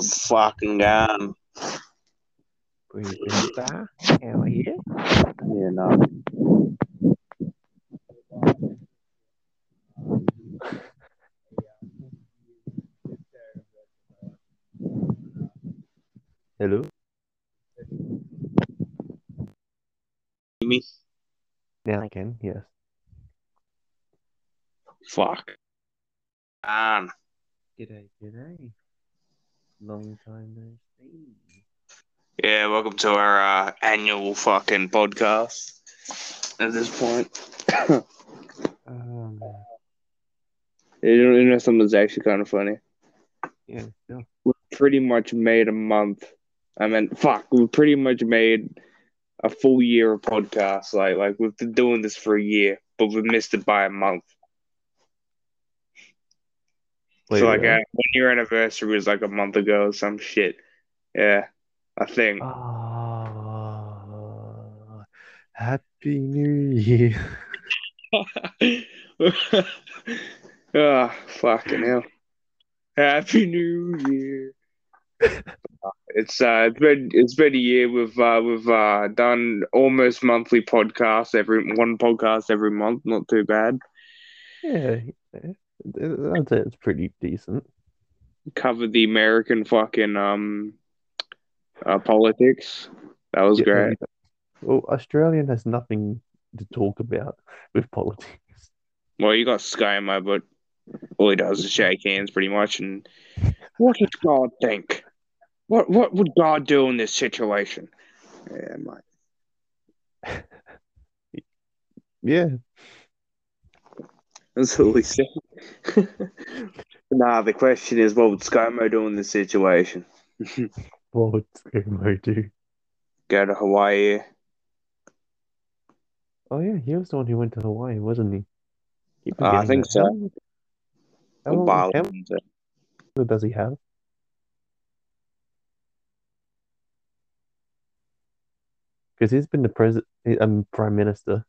fucking gone. Pretty star. How are you? Yeah, no. Hello? Me? Now I can, yes. Fuck. On. G'day, g'day. Long time no see. Yeah, welcome to our uh, annual fucking podcast. At this point, Um, you know, you know something that's actually kind of funny. yeah, still. We pretty much made a month. I mean, fuck, we pretty much made a full year of podcasts. Like, like we've been doing this for a year, but we missed it by a month. Wait, so like, really? our one year anniversary was like a month ago, or some shit. Yeah, I think. Ah, Happy New Year. Ah, fucking hell. Happy New Year. It's uh it's been it's been a year we've uh we've uh done almost monthly podcasts every one podcast every month, not too bad. Yeah. I'd say it's pretty decent. Covered the American fucking um uh politics. That was Yeah, great. Well, Australian has nothing to talk about with politics. Well you got ScoMo, but all he does is shake hands pretty much and what does God think? What what would God do in this situation? Yeah, mate. Yeah, That's all he said. nah, the question is, what would ScoMo do in this situation? what would ScoMo do? Go to Hawaii? Oh yeah, he was the one who went to Hawaii, wasn't he? Keep Uh, I think that. so. How, how, Or long- how does he have? Because he's been the president, um, prime minister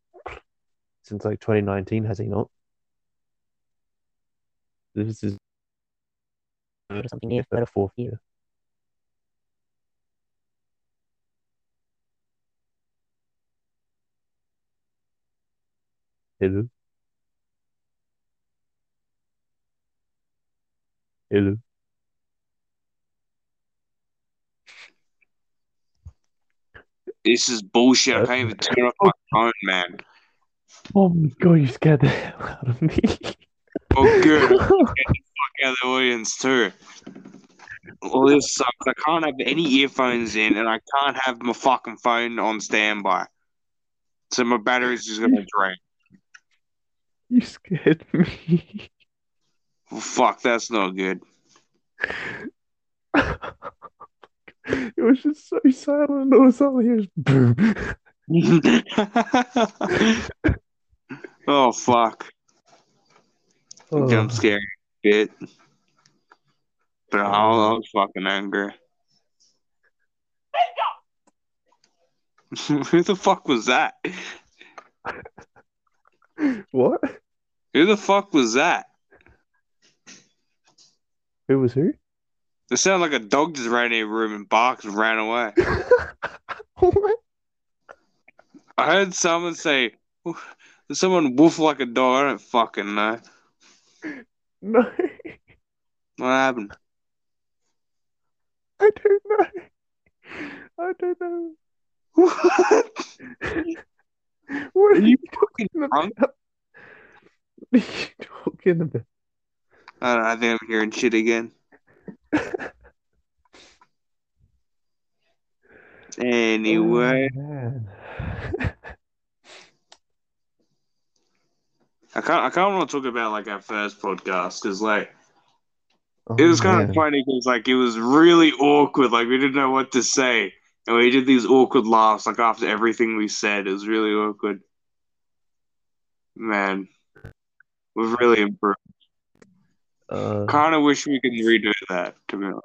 since like 2019, has he not? This is third or something year, third or fourth year. Hello. Hello. This is bullshit. I can't even turn off my phone, man. Oh my god, you scared the hell out of me. Oh, good. Get the fuck out of the audience, too. Well, this sucks. I can't have any earphones in, and I can't have my fucking phone on standby. So my battery's just gonna drain. you scared me. Well, fuck, that's not good. it was just so silent. All of a sudden, here's boom. oh fuck. Oh, Jump scare bit. But I, I was fucking angry. Who the fuck was that? What? Who the fuck was that? Who was who? It sounded like a dog just ran in a room and barked and ran away. what? I heard someone say, someone woof like a dog?" I don't fucking know. No, What happened? I don't know. I don't know. What? What are Are you talking about? What are you talking about? I, don't know, I think I'm hearing shit again. Oh, anyway, Oh, man. I can't. I can't want to talk about like our first podcast because like Oh, it was kind man. of funny because like it was really awkward. Like we didn't know what to say, and we did these awkward laughs. Like after everything we said, it was really awkward. Man, we've really improved. Uh, Kind of wish we could redo that. To be honest.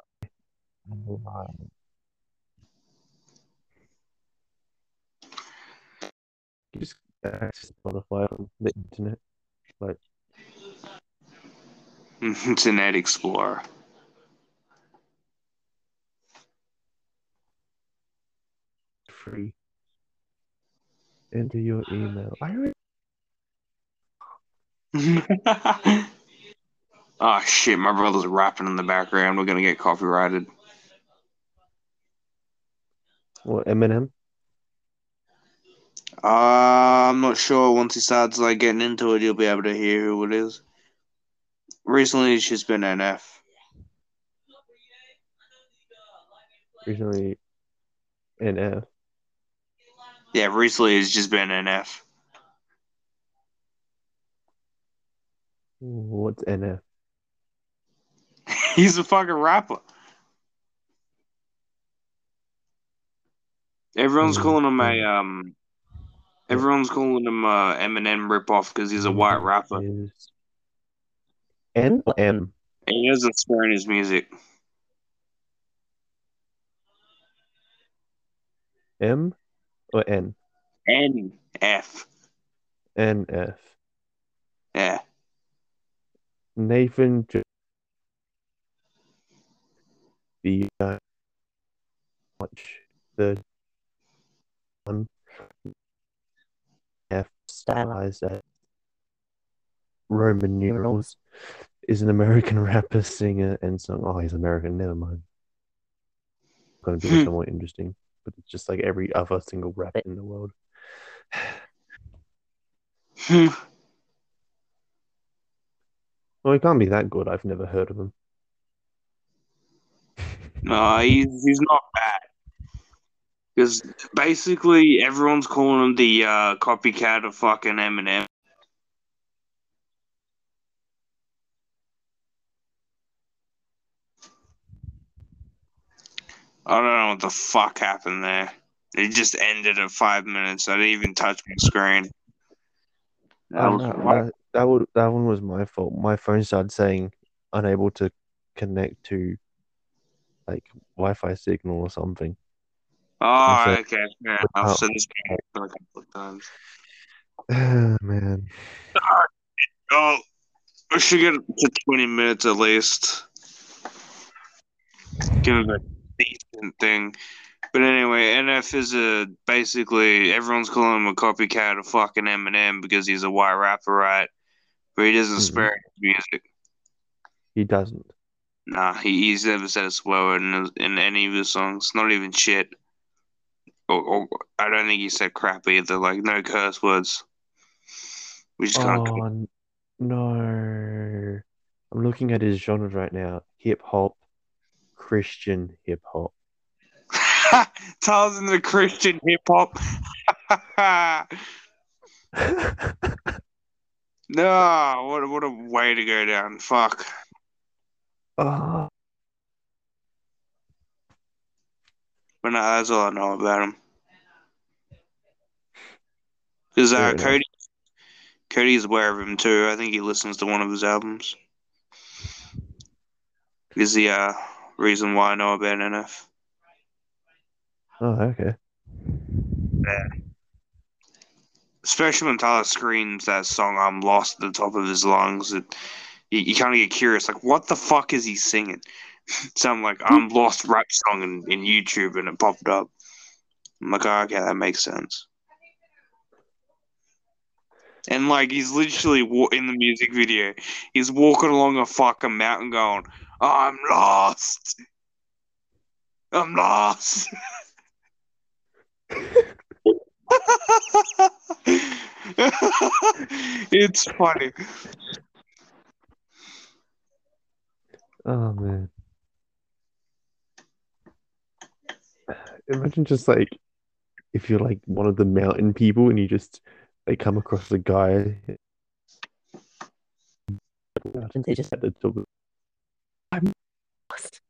just access Spotify on the internet but Internet Explorer. Free Enter your email. I oh shit! My brother's rapping in the background. We're gonna get copyrighted. What Eminem? Uh, I'm not sure. Once he starts like getting into it, you'll be able to hear who it is. Recently, it's just been NF. Recently NF. Yeah, recently it's just been NF. What's NF? He's a fucking rapper. Everyone's Mm, calling him a mm. um. Everyone's calling him uh Eminem ripoff because he's a white rapper. N M? And he doesn't swear in his music. M or N? NF. NF. Yeah. Nathan J- the uh, watch the one F stylized as Roman numerals is an American rapper, singer, and song. Oh, he's American. Never mind. Going to be Hmm. somewhat interesting, but it's just like every other single rapper in the world. Hmm. Well, he can't be that good. I've never heard of him. no, he's he's not bad. Because basically everyone's calling him the uh, copycat of fucking Eminem. I don't know what the fuck happened there. It just ended at five minutes. I didn't even touch my screen. That Oh, was no, fuck- that, that would that one was my fault. My phone started saying unable to connect to like Wi-Fi signal or something. Oh, okay. Yeah, I've how- said this a couple of times. Ah, man. Oh, we should get to 20 minutes at least. Give it a decent thing. But anyway, NF is a basically everyone's calling him a copycat of fucking Eminem because he's a white rapper, right? But he doesn't Mhm. swear his music. He doesn't. Nah, he, he's never said a swear word in, in any of his songs. Not even shit. Or, or I don't think he said crap either. Like no curse words. We just can't. Oh no. I'm looking at his genres right now. Hip hop, Christian hip hop. Tyler's in the Christian hip hop. no, what what a way to go down. Fuck. oh, But no, that's all I know about him. Because uh, enough. Cody, Cody's aware of him too. I think he listens to one of his albums. Is the uh, reason why I know about NF. oh, okay. Yeah. Especially when Tyler screams that song "I'm Lost" at the top of his lungs, it, you, you kind of get curious, like, what the fuck is he singing? Sound like "I'm Lost" rap song in, in YouTube, and it popped up. I'm like, oh, okay, that makes sense. And like, he's literally wa- in the music video. He's walking along a fucking mountain, going, "I'm lost. I'm lost." it's funny. Oh man. Imagine just like if you're like one of the mountain people and you just like come across the guy and they just at the top I'm lost.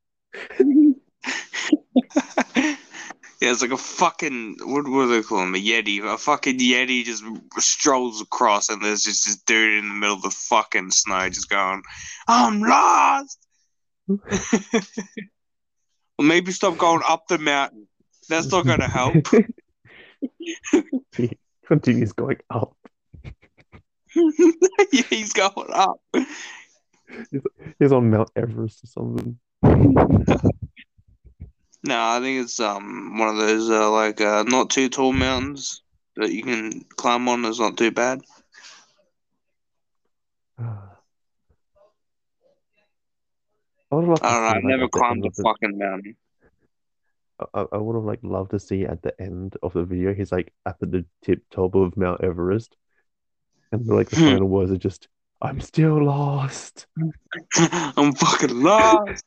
yeah, it's like a fucking what, what do they call him? A yeti. A fucking yeti just strolls across, and there's just this dude in the middle of the fucking snow, just going, "I'm lost." well, maybe stop going up the mountain. That's not going to help. continues going up. yeah, he's going up. He's on Mount Everest or something. No, I think it's um one of those uh, like uh, not too tall mountains that you can climb on. It's not too bad. I would love to I don't know. see, I've like, never climbed a of fucking mountain. I, I would have like loved to see at the end of the video. He's like at the tip top of Mount Everest, and like the Hmm. final words are just, "I'm still lost." I'm fucking lost.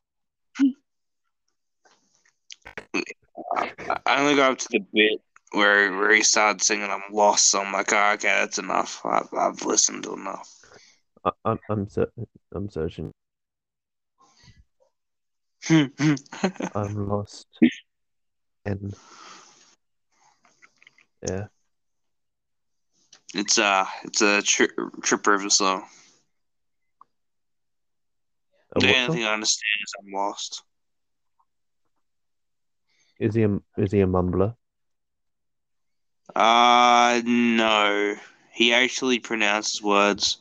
I I only got up to the bit where where he started singing "I'm lost." So I'm like, oh, okay, that's enough. I've, I've listened to enough. I, I'm I'm ser- I'm searching. Hmm, hmm. I'm lost, and yeah, it's uh, it's a tri- Trip River song. A The only thing I understand is I'm lost. Is he a is he a mumbler? Uh no. He actually pronounces words.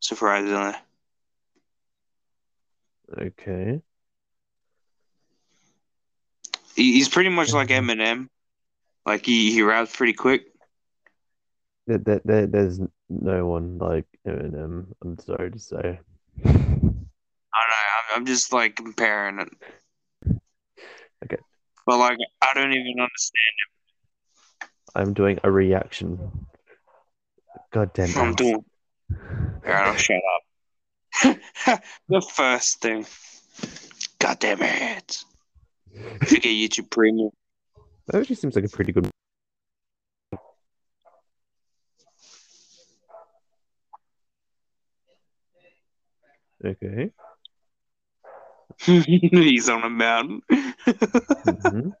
Surprisingly. Okay. He, he's pretty much like Eminem. Like he, he raps pretty quick. There, there, there, there's no one like Eminem. I'm sorry to say. I don't know. I'm, I'm just like comparing it. Okay. But like, I don't even understand. Him. I'm doing a reaction. God damn it. I'm doing. Alright, shut up. the first thing. God damn it. If you get YouTube Premium. That actually seems like a pretty good. Okay. He's on a mountain. Mm-hmm.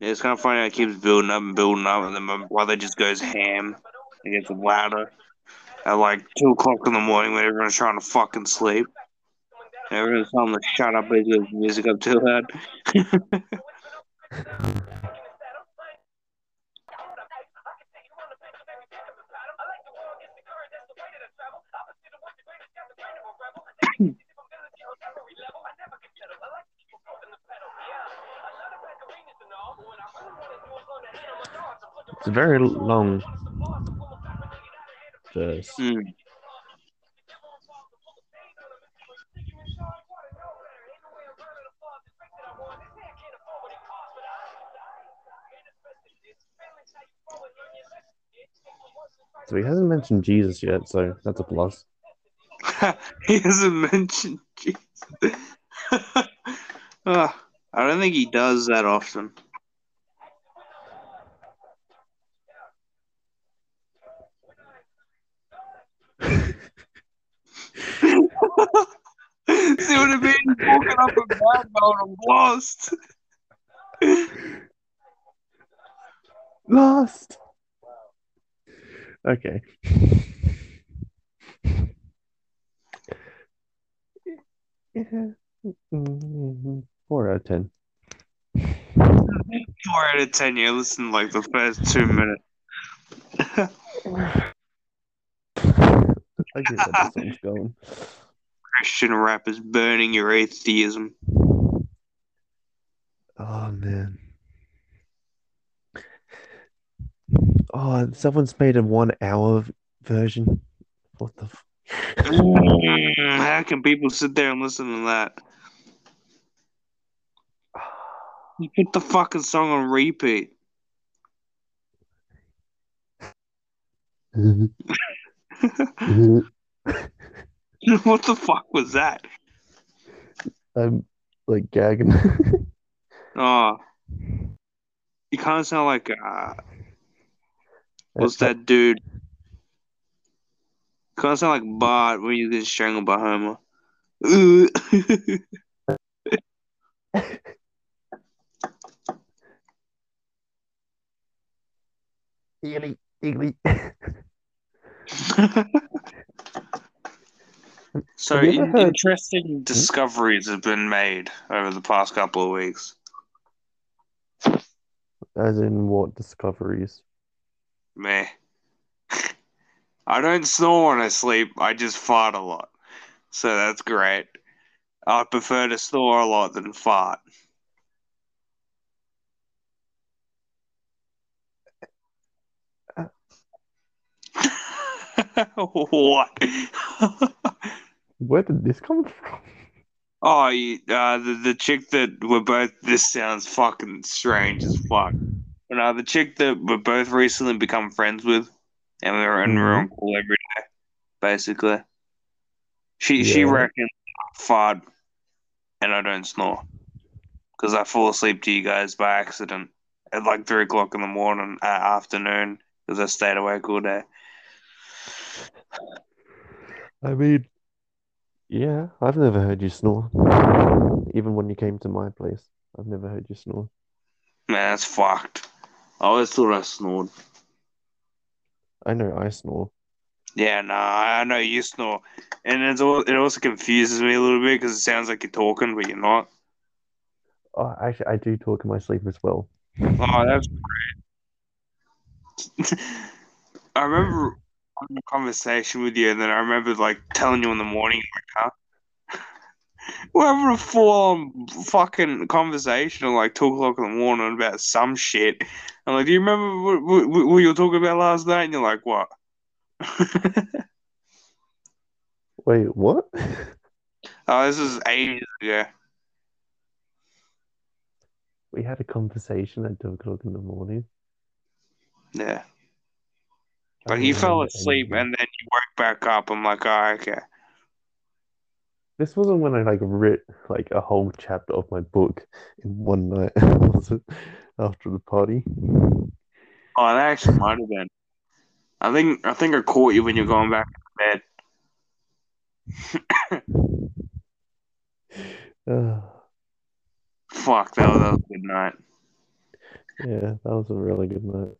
Yeah, it's kind of funny how it keeps building up and building up, and then my brother just goes ham. It gets louder at like 2 o'clock in the morning when everyone's trying to fucking sleep. Everyone's telling him to shut up because the music up too loud. It's very long. Mm. So he hasn't mentioned Jesus yet, so that's a plus. he hasn't mentioned Jesus. Ah, I don't think he does that often. See what I mean? He's walking up a bad mode. I'm lost. Lost. Okay. Yeah. Four out of ten. Four out of ten. You listen like the first two minutes. I get where the song's going. Christian rap is burning your atheism. Oh man. Oh, someone's made a one hour version. What the? F- Mm, How can people sit there and listen to that? You put the fucking song on repeat. what the fuck was that? I'm like gagging. Oh, you kind of sound like uh, what's that dude? Kind of sound like Bart when you get strangled by Homer. Ooh. Eely. So Have you ever in- heard- interesting hmm? discoveries have been made over the past couple of weeks. As in what discoveries? Meh. I don't snore when I sleep. I just fart a lot. So that's great. I prefer to snore a lot than fart. Uh, what? Where did this come from? oh, you, uh, the the chick that we're both. This sounds fucking strange as fuck. But uh, the chick that we're both recently become friends with, and we're and we're on call every day, basically. She she reckons I fart, and I don't snore, because I fall asleep to you guys by accident at like three o'clock in the morning, uh, afternoon, because I stayed awake all day. I mean, yeah, I've never heard you snore. Even when you came to my place, I've never heard you snore. Man, that's fucked. I always thought I snored. I know I snore. Yeah, no, I know you snore, and it's all, it also confuses me a little bit because it sounds like you're talking, but you're not. Oh, actually, I do talk in my sleep as well. Oh, that's great. I remember conversation with you, and then I remember like telling you in the morning, like, huh? We're having a full-on fucking conversation at like two o'clock in the morning about some shit. I'm like, do you remember what, what, what you were talking about last night? And you're like, what? Wait, what? oh, this is ages ago. We had a conversation at two o'clock in the morning. Yeah. But he fell asleep anything. and then he woke back up. I'm like, oh, okay. This wasn't when I like read like a whole chapter of my book in one night. Was it after the party? Oh, that actually might have been. I think I think I caught you when you're going back to bed. Uh, Fuck, that was, that was a good night. yeah, that was a really good night.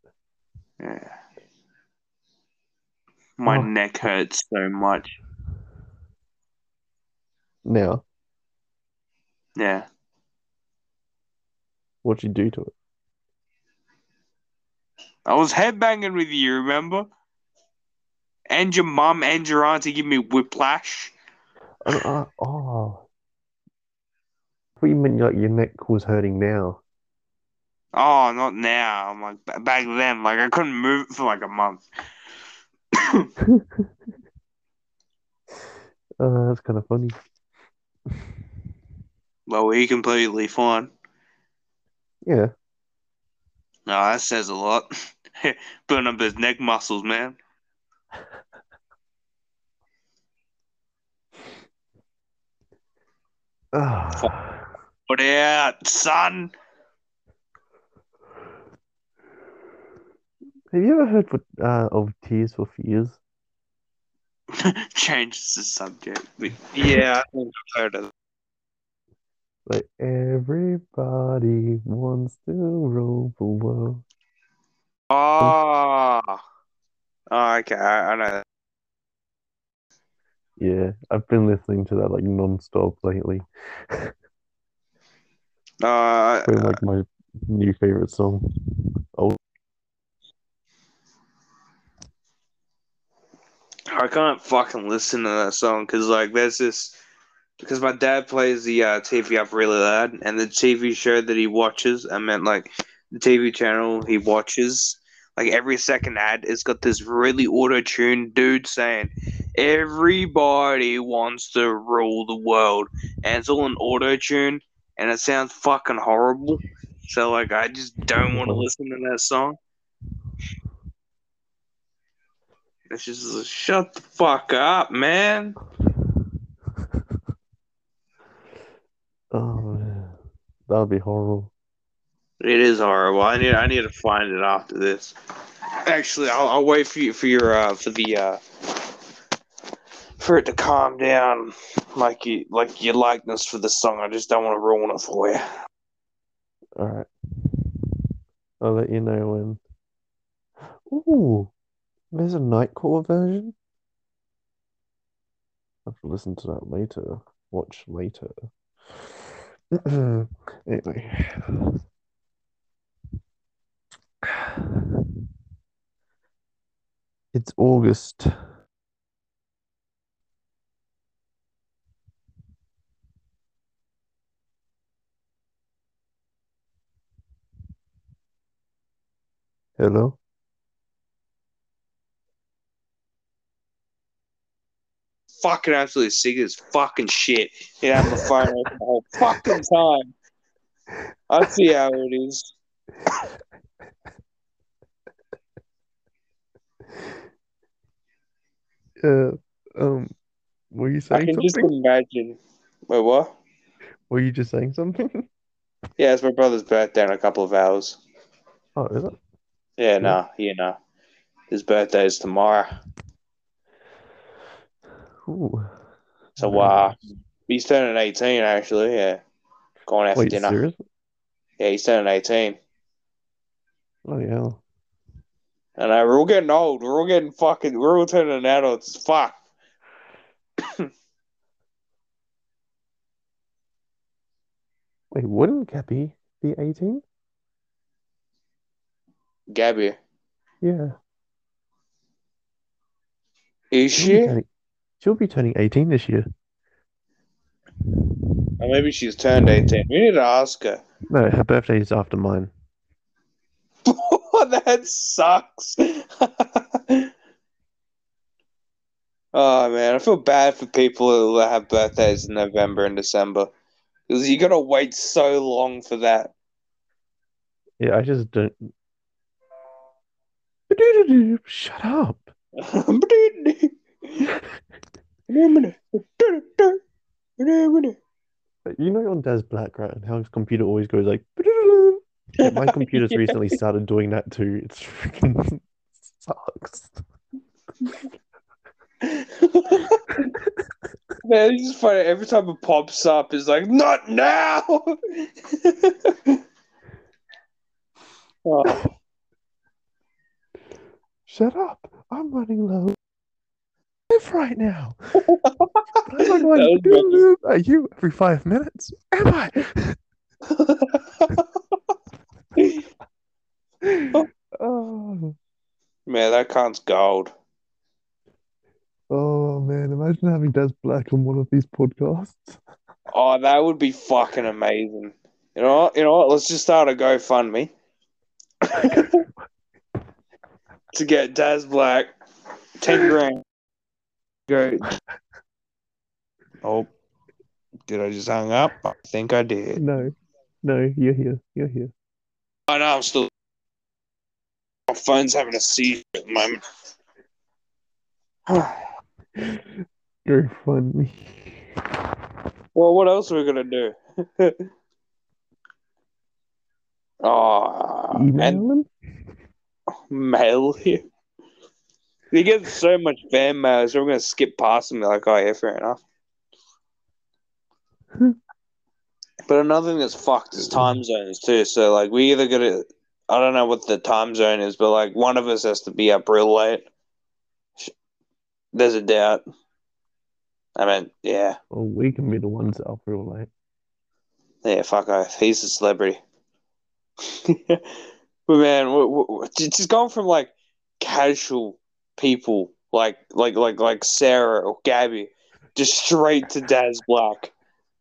Yeah. My Oh. neck hurts so much. Now, Yeah. what'd you do to it? I was headbanging with you, remember? And your mum and your auntie give me whiplash. Oh, uh, oh. Thought you meant like your neck was hurting now. Oh, not now. I'm like back then, like I couldn't move for like a month. Uh, that's kind of funny. well, we completely fine. Yeah, No, that says a lot. Burn up his neck muscles, man. Put it out, son. Have you ever heard what, uh, of Tears for Fears? Changes the subject. Yeah, I think I've heard of. Like everybody wants to rule the world. Oh. oh, okay. I, I know that. Yeah, I've been listening to that like non-stop lately. Uh, It's been like my new favorite song. Oh, I can't fucking listen to that song because like there's this because my dad plays the uh, TV up really loud and the TV show that he watches I meant like the TV channel he watches like every second ad it's got this really auto-tuned dude saying everybody wants to rule the world and it's all in auto-tune and it sounds fucking horrible. So like I just don't want to listen to that song it's just shut the fuck up man Oh, yeah. that would be horrible. It is horrible. I need I need to find it after this. Actually, I'll, I'll wait for you for your uh, for the uh, for it to calm down, like you like your likeness for the song. I just don't want to ruin it for you. All right. I'll let you know when. Ooh, there's a Nightcore version. I have to listen to that later. Watch later. anyway. It's August. Hello? Fucking absolutely sick as fucking shit. You have the phone the whole fucking time. I see how it is. Uh, um, were you saying I can just imagine. Wait, what? Were you just saying something? Yeah, it's my brother's birthday in a couple of hours. Oh, is it? Yeah, no, you know. His birthday is tomorrow. Ooh. So uh he's turning eighteen actually, yeah. Going for Wait, dinner. serious? Yeah, he's turning eighteen. Oh, yeah. And I know, we're all getting old. We're all getting fucking we're all turning adults. Fuck. Wait, wouldn't Gabby be 18? Gabby. Yeah. Is she? She'll be turning 18 this year. Or maybe she's turned eighteen. We need to ask her. No, her birthday is after mine. that sucks. oh man, I feel bad for people who have birthdays in November and December. Because you gotta wait so long for that. Yeah, I just don't. Shut up. You know on Daz Black, right? And how his computer always goes like. Yeah, my computer's recently started doing that too. It's freaking sucks. Man, it's just funny. Every time it pops up, it's like, not now. oh, Shut up. I'm running low. Live right now. I'm not going That was at you every five minutes. Am I? Oh, man, that cunt's gold. oh man, imagine having Daz Black on one of these podcasts. Oh, that would be fucking amazing. You know what? You know what? Let's just start a GoFundMe to get Daz Black ten grand. Go. Oh, did I just hang up? I think I did. No, no, you're here. You're here. I know I'm still. My phone's having a seizure at the moment. Go fund me. well, what else are we gonna do? oh, and Email him? mail him. He gets so much fan mail, so we're gonna skip past him. Like, oh yeah, fair enough. Hmm. but another thing that's fucked is time zones too. So like, we either gotta, I don't know what the time zone is, but like one of us has to be up real late. There's a doubt. I mean, yeah, Well, we can be the ones are real late. yeah, fuck off. He's a celebrity. but man, w- w- just going from like casual people like like like like Sarah or Gabby, just straight to Daz Black.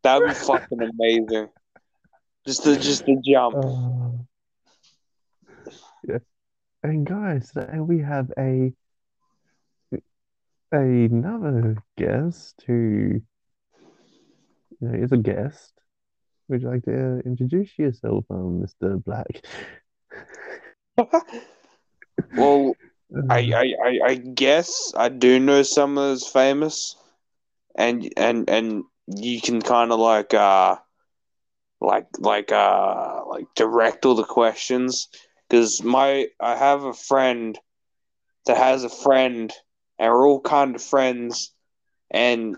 That would be fucking amazing. Just the just the jump. Uh, yeah. And guys, today we have a another guest who you know, is a guest. Would you like to introduce yourself, um, Mr. Black? well, I, I, I, I guess I do know someone that's famous, and and and you can kind of like uh like like uh like direct all the questions because my I have a friend that has a friend and we're all kind of friends and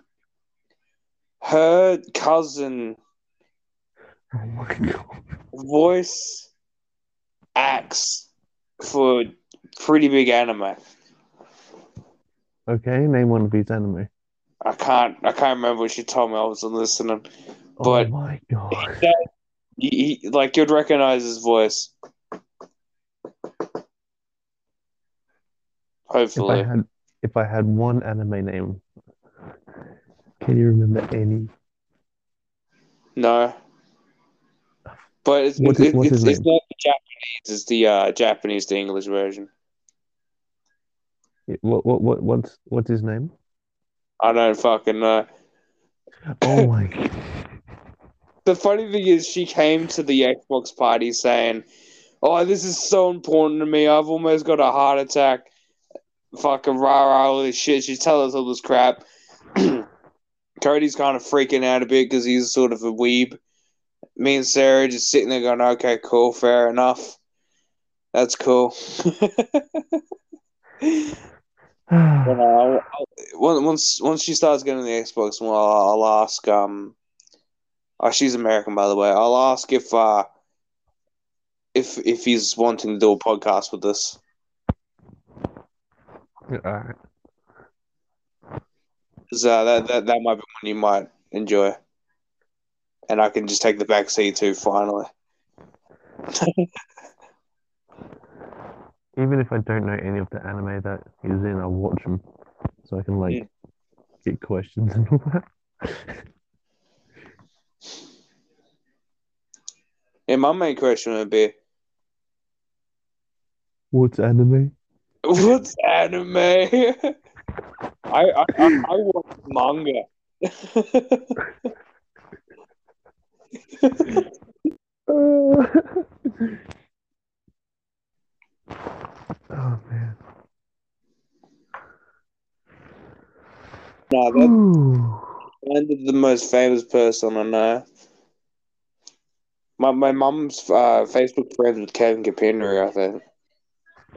her cousin Oh voice acts for pretty big anime. Okay, name one of these anime. I can't I can't remember what she told me I wasn't listening. But- oh my god. He, he, like you'd recognize his voice. Hopefully, If I had if I had one anime name, can you remember any? No. But it's, What is- what's it's, his it's not the Japanese, is the uh, Japanese to English version. What what what what's what's his name? I don't fucking know. Oh my god. The funny thing is, she came to the Xbox party saying, "Oh, this is so important to me. I've almost got a heart attack." Fucking rah rah, all this shit. She tells us all this crap. Cody's kind of freaking out a bit because he's sort of a weeb. Me and Sarah just sitting there going, "Okay, cool, fair enough. That's cool." You know, I'll- once once she starts getting the Xbox, well, I'll, I'll ask. Um, oh, she's American, by the way. I'll ask if uh, if if he's wanting to do a podcast with us. Alright. 'Cause, uh, that that that might be one you might enjoy, and I can just take the back seat too. Finally, Even if I don't know any of the anime that he's in, I'll watch them so I can like Mm. get questions and all that. yeah. My main question would be, What's anime? what's anime? I I I, I watch manga. oh man. no, that's Ooh. the most famous person I know. My my mum's uh, Facebook friends with Kevin Capinnery, I think.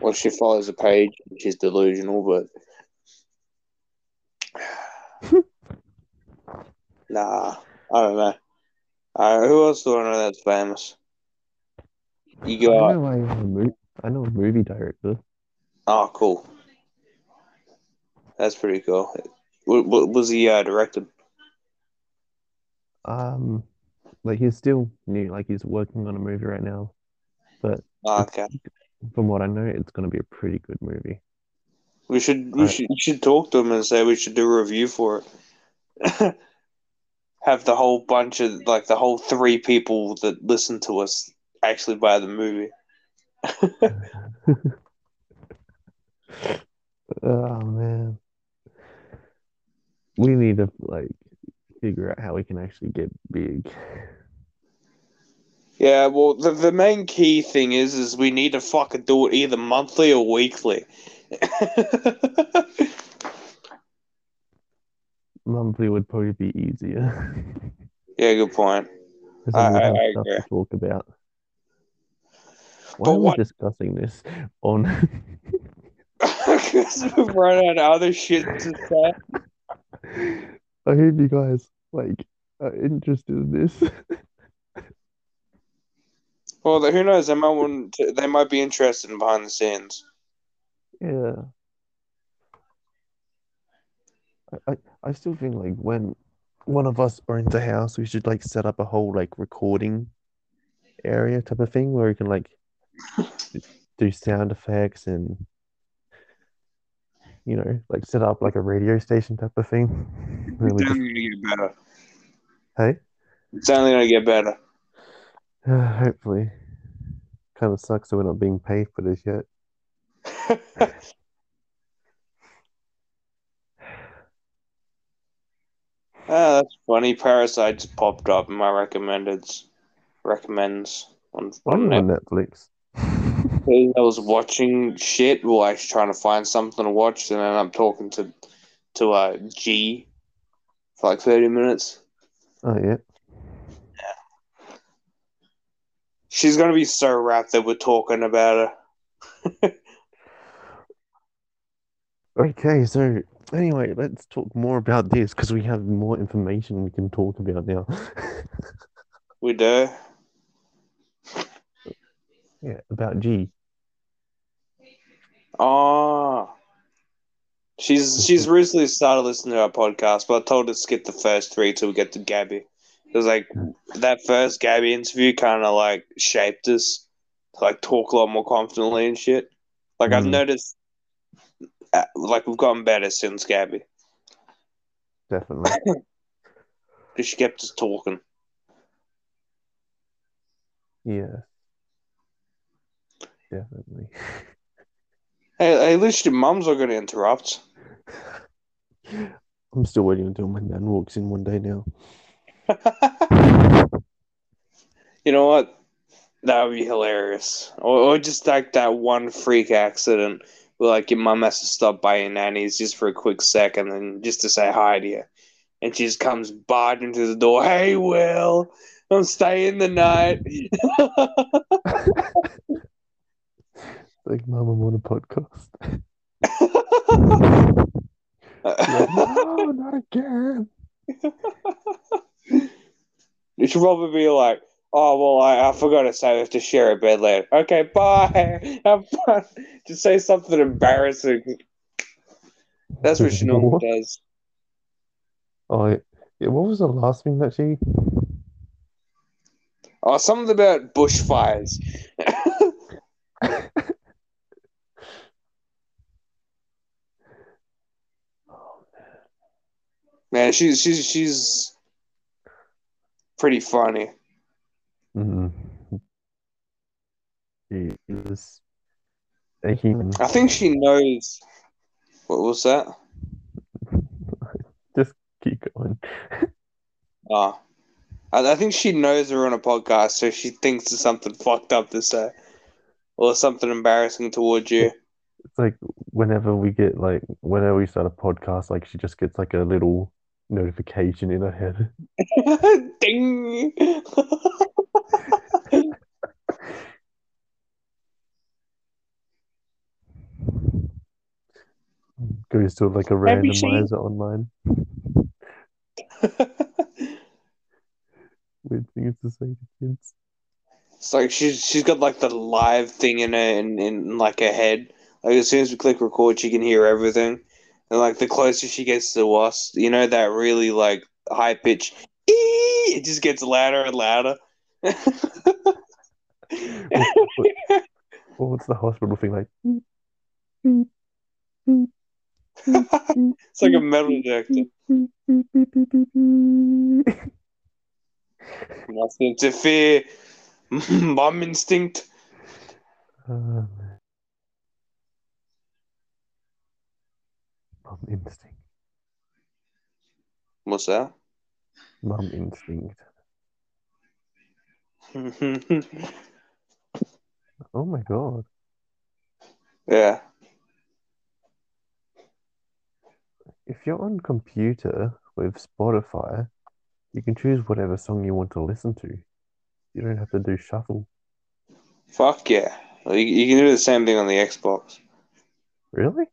Well, she follows a page. and She's delusional, but nah, I don't know. Uh, who else do I know that's famous? You I got know I know a movie. I know a movie director. oh, cool. That's pretty cool. What, what was he uh, directed? Um, like he's still new. Like he's working on a movie right now. But Oh, okay, from what I know, it's gonna be a pretty good movie. we should we Alright. should we should talk to him and say we should do a review for it. Have the whole bunch of like the whole three people that listen to us actually buy the movie. Oh man. We need to like figure out how we can actually get big. Yeah, well, the, the main key thing is, is we need to fucking do it either monthly or weekly. Monthly would probably be easier. yeah, good point. I- then we'd I- have I stuff agree. to talk about. Why But are we what- discussing this on Because we've run out of other shit to say. I hope you guys like are interested in this. Well, who knows? They might want to, they might be interested in behind the scenes. Yeah. I, I, still think like when one of us owns a house, we should like set up a whole like recording area type of thing where we can like do sound effects and you know, like set up like a radio station type of thing. It's just, only gonna get better. hey, It's only gonna get better. hopefully. Kind of sucks that we're not being paid for this yet. Ah, that's funny. Parasites popped up in my recommended recommends on, on on Netflix. I was watching shit while I was trying to find something to watch, and then I'm talking to to uh, G for like thirty minutes. Oh yeah. she's gonna be so rapt that we're talking about her. Okay, so anyway, let's talk more about this because we have more information we can talk about now. We do. yeah, about G. Oh. She's she's recently started listening to our podcast, but I told her to skip the first three till we get to Gabby. It was like that first Gabby interview kind of like shaped us to like talk a lot more confidently and shit. Like I've Mm. noticed, uh, Uh, like we've gotten better since Gabby Definitely. because she kept us talking. Yeah. Definitely. Hey, at least your mum's not going to interrupt. I'm still waiting until my nan walks in one day now. you know what? That would be hilarious. Or, or just like that one freak accident like your mum has to stop by your nanny's just for a quick second and just to say hi to you. And she just comes barging through the door. Hey, Will, I'm staying the night. Like, Mum, I'm on a podcast. Like, no, not again. you should probably be like, oh, well, I, I forgot to say we have to share a bed later. Okay, bye. Have fun. Just say something embarrassing. That's what she normally What? does. Oh, yeah. yeah. What was the last thing that she? Oh, something about bushfires. Man, she's she's she's pretty funny. Mm. She is a human. I think she knows. What was that? Just keep going. Oh, I, I think she knows we're on a podcast, so she thinks it's something fucked up to say, or something embarrassing towards you. It's like whenever we get like whenever we start a podcast, like she just gets like a little notification in her head. Ding. Goes to like a Have you seen- randomizer online. Weird things to say to kids. It's like she's she's got like the live thing in her in, in like her head. Like as soon as we click record, she can hear everything. And like the closer she gets to us, you know that really like high pitch, it just gets louder and louder. Or what's the hospital thing like? Mm, mm, mm. It's like a metal detector. Nothing to fear. Mom instinct. Uh, Mum instinct. What's that? Mum instinct. Oh my god. yeah. If you're on computer with Spotify, you can choose whatever song you want to listen to. You don't have to do shuffle. Fuck yeah. You, you can do the same thing on the Xbox. Really?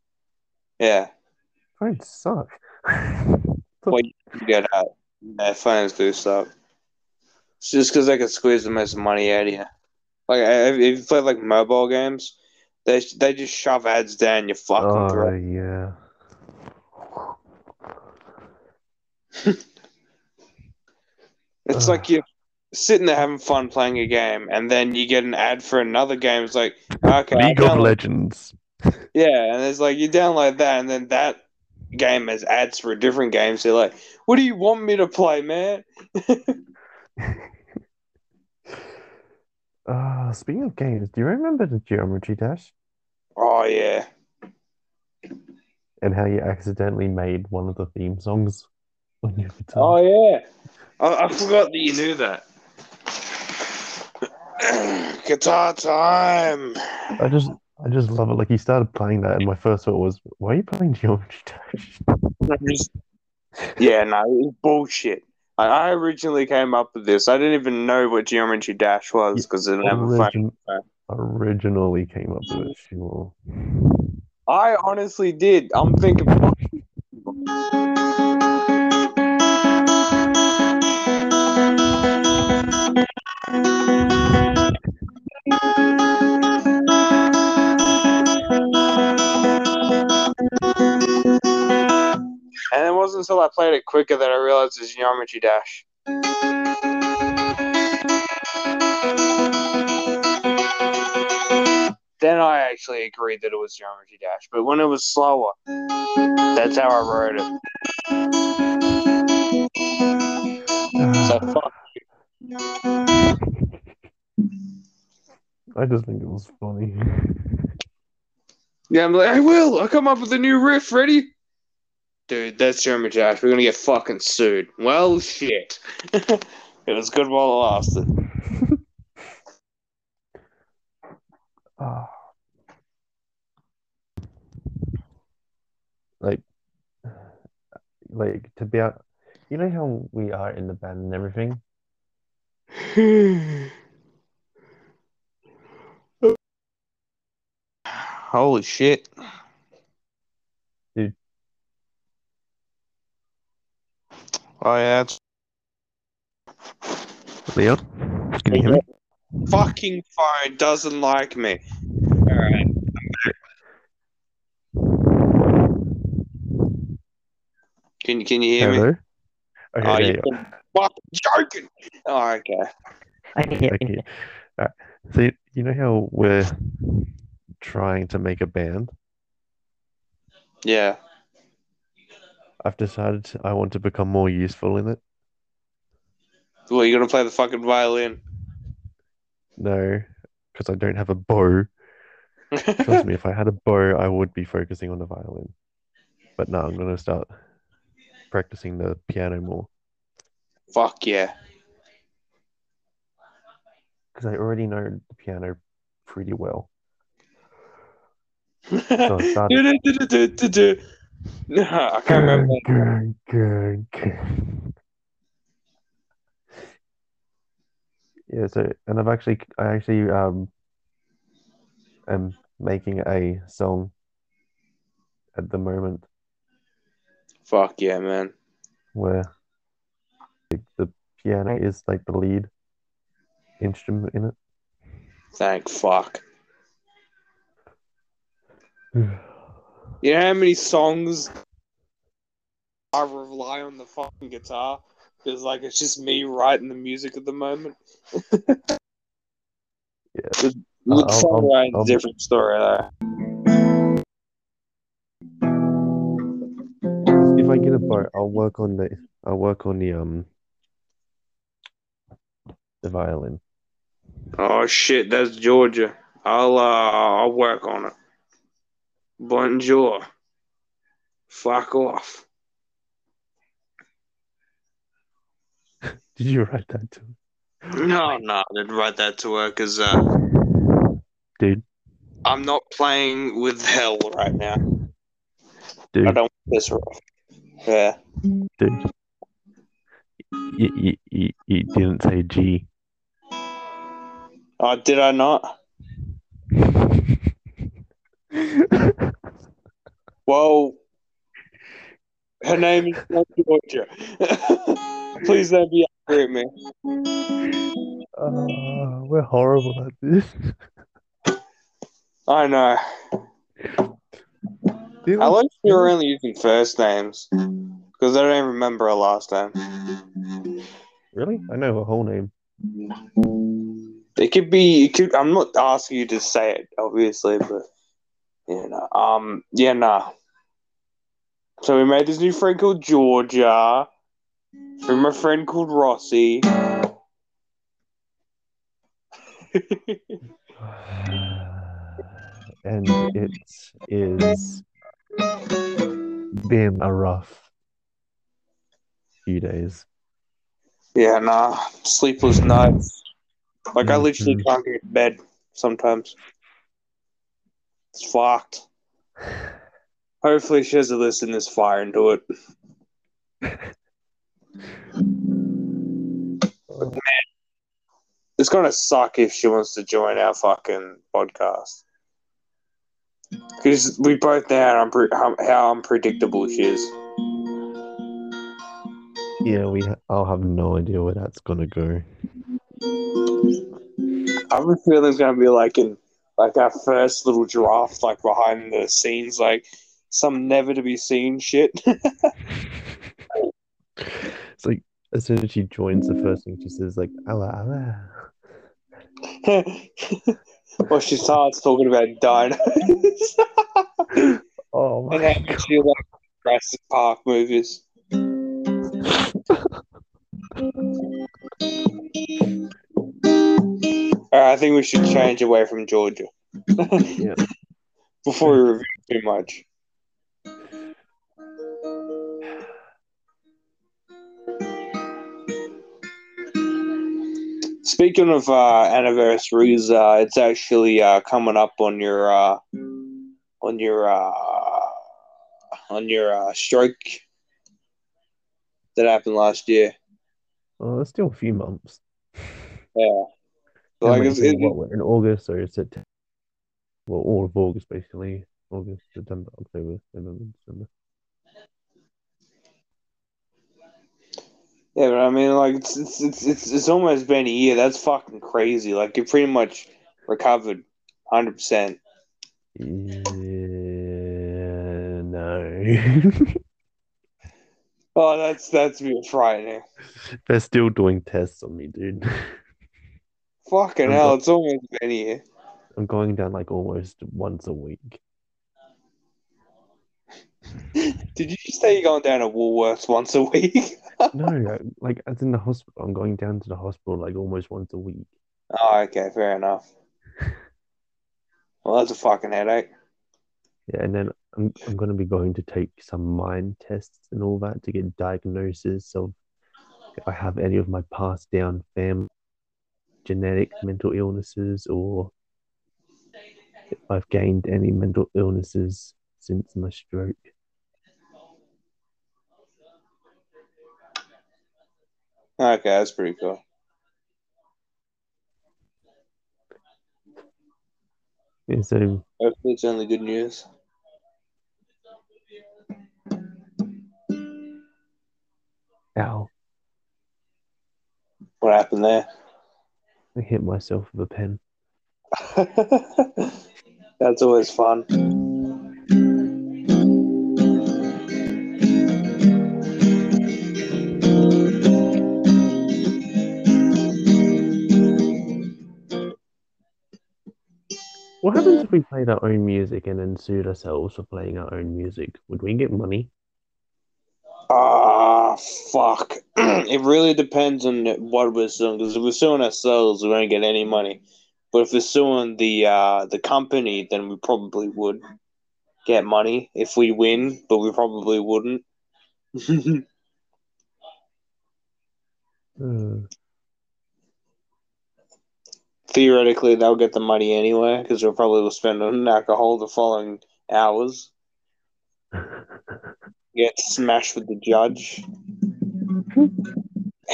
Yeah. Phones suck. well, You get out. Yeah, phones do suck. It's just because they can squeeze the most money out of you. Like, if if you play like mobile games, they they just shove ads down your fucking Oh throat. yeah. It's Ugh. like you're sitting there having fun playing a game, and then you get an ad for another game. It's like, okay, League of Legends. yeah, and it's like you download that, and then that game has ads for a different game. So you're like, what do you want me to play, man? Uh, speaking of games, do you remember the Geometry Dash Oh yeah, and how you accidentally made one of the theme songs on your guitar? Oh yeah. I, I forgot that you knew that. Guitar time. I just I just love it. Like he started playing that, and my first thought was, "Why are you playing Geometry Dash?" Yeah, no, it's bullshit. I, I originally came up with this. I didn't even know what Geometry Dash was because it never Origin- originally came up with it, sure. I honestly did. I'm thinking. And it wasn't until I played it quicker that I realized it's Geometry Dash. Then I actually agreed that it was Geometry Dash, but when it was slower, that's how I wrote it. So fuck. I just think it was funny. Yeah, I'm like, I will. I'll come up with a new riff. Ready? Dude, that's Geometry Dash. We're gonna get fucking sued. Well, shit. it was good while it lasted. Ah. like, like to be out, you know how we are in the band and everything. Holy shit. Dude. Oh, yeah. It's Leon, can you hear me? fucking phone doesn't like me. Alright. Can, can you hear me? Hello. Okay, uh, Oh, you're you fucking joking. Oh, okay. I can Okay. you. Alright. So you, you know how we're trying to make a band? Yeah. I've decided I want to become more useful in it. Well, you're gonna play the fucking violin? No, because I don't have a bow. Trust me, if I had a bow, I would be focusing on the violin. But no, I'm gonna start practicing the piano more Fuck yeah. because I already know the piano pretty well. So I started. No, I can't remember. Yeah, so and I've actually I actually um am making a song at the moment Fuck yeah, man. where the, the piano is like the lead instrument in it. Thank fuck. You know how many songs I rely on the fucking guitar? Because, like, it's just me writing the music at the moment. Yeah. With, with songwriting, different story, though. I get a bow, I'll work on the I'll work on the um the violin. Oh, shit, that's Georgia. I'll, uh, I'll work on it. Bonjour. Fuck off. Did you write that too? No, no, I didn't write that to her because, uh, Dude, I'm not playing with hell right now. Dude. I don't want this rough. Yeah. dude. You, you, you, you didn't say G. Oh, did I not? Well, her name is not Georgia. Please don't be angry at me. Uh, we're horrible at this. I know. Least we were only using first names because I don't remember her last name. Really? I know her whole name. It could be. It could. I'm not asking you to say it, obviously, but you know. Um. Yeah. Nah. So we made this new friend called Georgia. From a friend called Rossi. and it is been a rough few days. Yeah. Nah. Sleepless nights. Like I literally Mhm. can't get to bed sometimes. It's fucked. Hopefully she doesn't listen this far into it. It's gonna suck if she wants to join our fucking podcast. Because we both know how, unpre- how, how unpredictable she is. Yeah, we. Ha- I'll have no idea where that's gonna go. I have a feeling it's gonna be like in like our first little draft, like behind the scenes, like some never to be seen shit. It's like as soon as she joins, the first thing she says like "Allah, Allah." or she starts talking about Oh and my how much she like Jurassic Park movies. Alright, I think we should change away from Georgia. Yeah. Before we review too much. Speaking of uh, anniversaries, uh, it's actually uh, coming up on your uh, on your uh, on your uh, stroke that happened last year. Oh, it's still a few months. Yeah, And, like it's, in it, what in August or September. Well, all of August basically. August, September, October, November, December. yeah, but I mean, like it's it's, it's it's it's almost been a year. That's fucking crazy. Like you pretty much recovered, hundred percent. No. Oh, that's that's me frightening. They're still doing tests on me, dude. Fucking I'm hell, go- it's almost been year. I'm going down like almost once a week. Did you just say you're going down to Woolworths once a week? No, like as in the hospital. I'm going down to the hospital like almost once a week. oh, okay, fair enough. Well, that's a fucking headache. Yeah, and then I'm I'm gonna be going to take some mind tests and all that to get diagnosis of if I have any of my passed down family genetic mental illnesses or if I've gained any mental illnesses since my stroke. Okay, that's pretty cool. Yeah, so Hopefully, it's only good news. Ow, What happened there? I hit myself with a pen. that's always fun. What happens if we played our own music and then sued ourselves for playing our own music? Would we get money? Ah, Fuck. it really depends on what we're suing. Because if we're suing ourselves, we won't get any money. But if we're suing the uh, the company, then we probably would get money if we win. But we probably wouldn't. Uh, Theoretically, they'll get the money anyway because we'll probably spend on alcohol the following hours. Get smashed with the judge.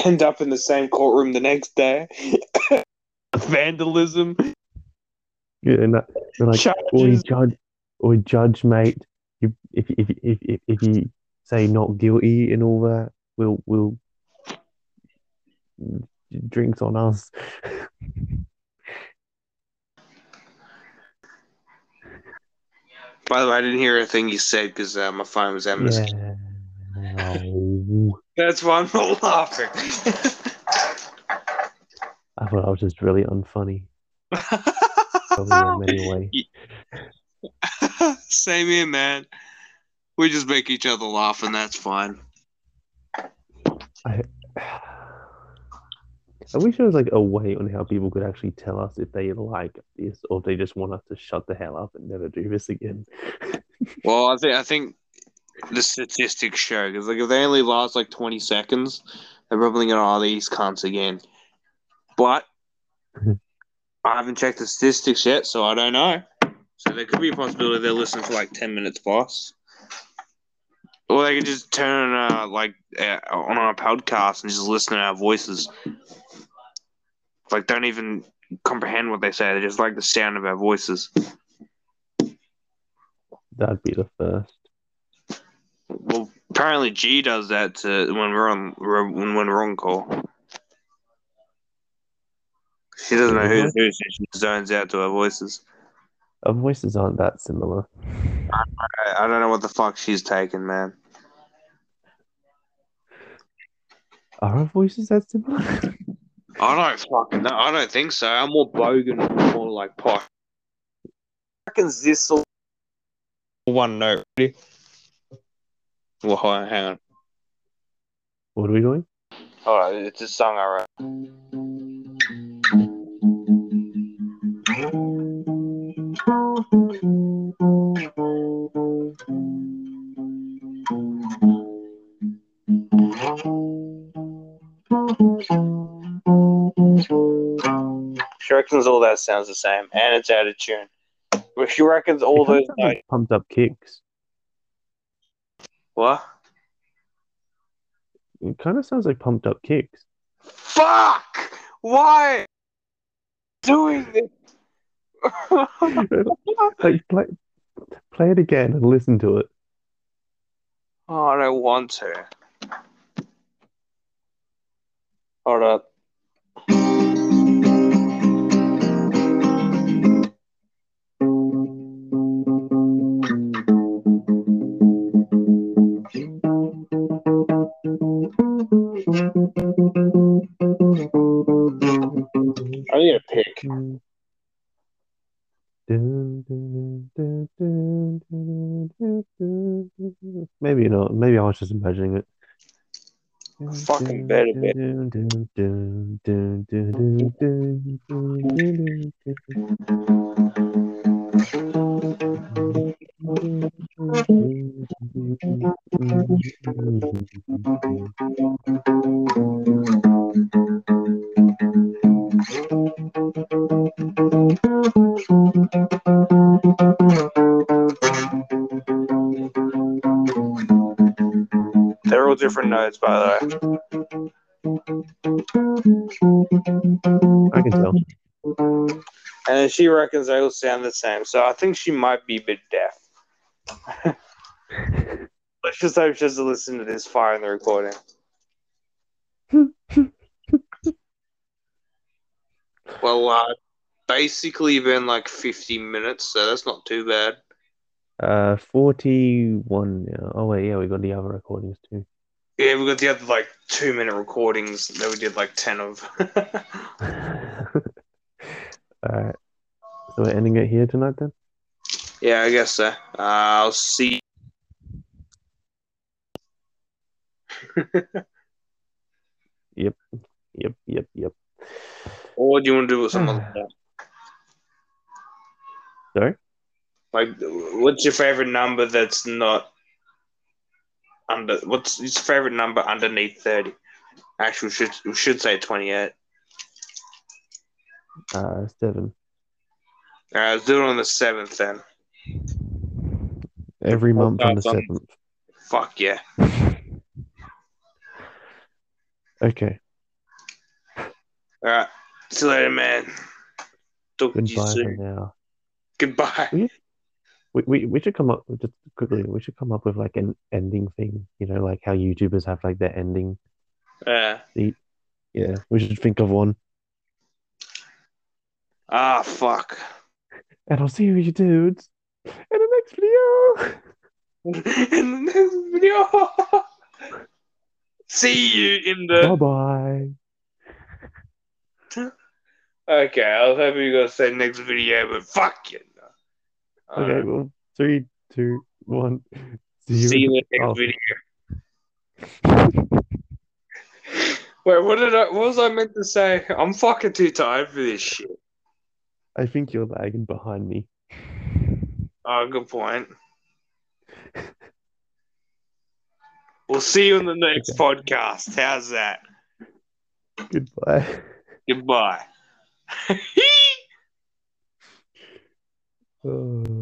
End up in the same courtroom the next day. Vandalism. yeah, and that, they're like, oi, Charges. judge, oi, judge, mate. You, if, if, if, if, if you say not guilty and all that, we'll, we'll drinks on us. By the way, I didn't hear a thing you said because uh, my phone was having a Yeah. No. That's why I'm not laughing. I thought I was just really unfunny. Probably am anyway. Same here, man. We just make each other laugh, and that's fine. I, I wish there was like a way on how people could actually tell us if they like this or if they just want us to shut the hell up and never do this again. Well, I think I think the statistics show because like if they only last like twenty seconds, they're probably gonna oh these cunts again. But I haven't checked the statistics yet, so I don't know. So there could be a possibility they're listening for like ten minutes plus. Or they could just turn uh, like uh, on our podcast and just listen to our voices. like don't even comprehend what they say. They just like the sound of our voices. That'd be the first. Well, apparently G does that to when we're on when when we're on call. She doesn't know who's mm-hmm. who. She zones out to our voices. Our voices aren't that similar. I, I don't know what the fuck she's taking, man. Are our voices that similar? I don't fucking know. I don't think so. I'm more bogan and more like pot. reckons this will... one note. Ready? Well, hold on, hang on. what are we doing? Hold on, it's a song I wrote. She reckons all that sounds the same, and it's out of tune. But she reckons all It those like pumped up kicks. What? It kind of sounds like pumped up kicks. Fuck! Why? Doing this? like play, play it again and listen to it. Oh, I don't want to. Hold up. need a pick. Maybe not. Maybe I was just imagining it. Fucking better notes, by the way. I can tell. And she reckons they all sound the same. So I think she might be a bit deaf. Let's just hope she doesn't listen to this fire in the recording. Well, uh, basically been like 50 minutes, so that's not too bad. Uh, 41 now. Oh, wait, yeah, we got the other recordings too. Yeah, we got the other like two minute recordings that we did like 10 of. Alright. So we're ending it here tonight then? yeah, I guess so. Uh, I'll see. Yep, yep, yep. Yep. Or do you want to do it some other time? Sorry? Like, what's your favorite number that's not under? What's his favorite number underneath thirty? Actually, we should we should say twenty-eight. Uh, seven. All right, let's do it on the seventh then. Every month on the seventh. Fuck yeah. Okay. All right. See you later, man. Talk to you Goodbye for soon. now. Goodbye. We, we we should come up just quickly. We should come up with like an ending thing. You know, like how YouTubers have like their ending. Yeah. Yeah, we should think of one. Ah, fuck. And I'll see you you dudes in the next video. in the next video. See you in the. Bye bye. Okay, I was hoping you were gonna say next video, but fuck you. Okay, um, well, three, two, one. See you. See you in the next Oh. video. Wait, what did I? What was I meant to say? I'm fucking too tired for this shit. I think you're lagging behind me. Oh, good point. We'll see you in the next podcast. How's that? Goodbye. Goodbye. Oh.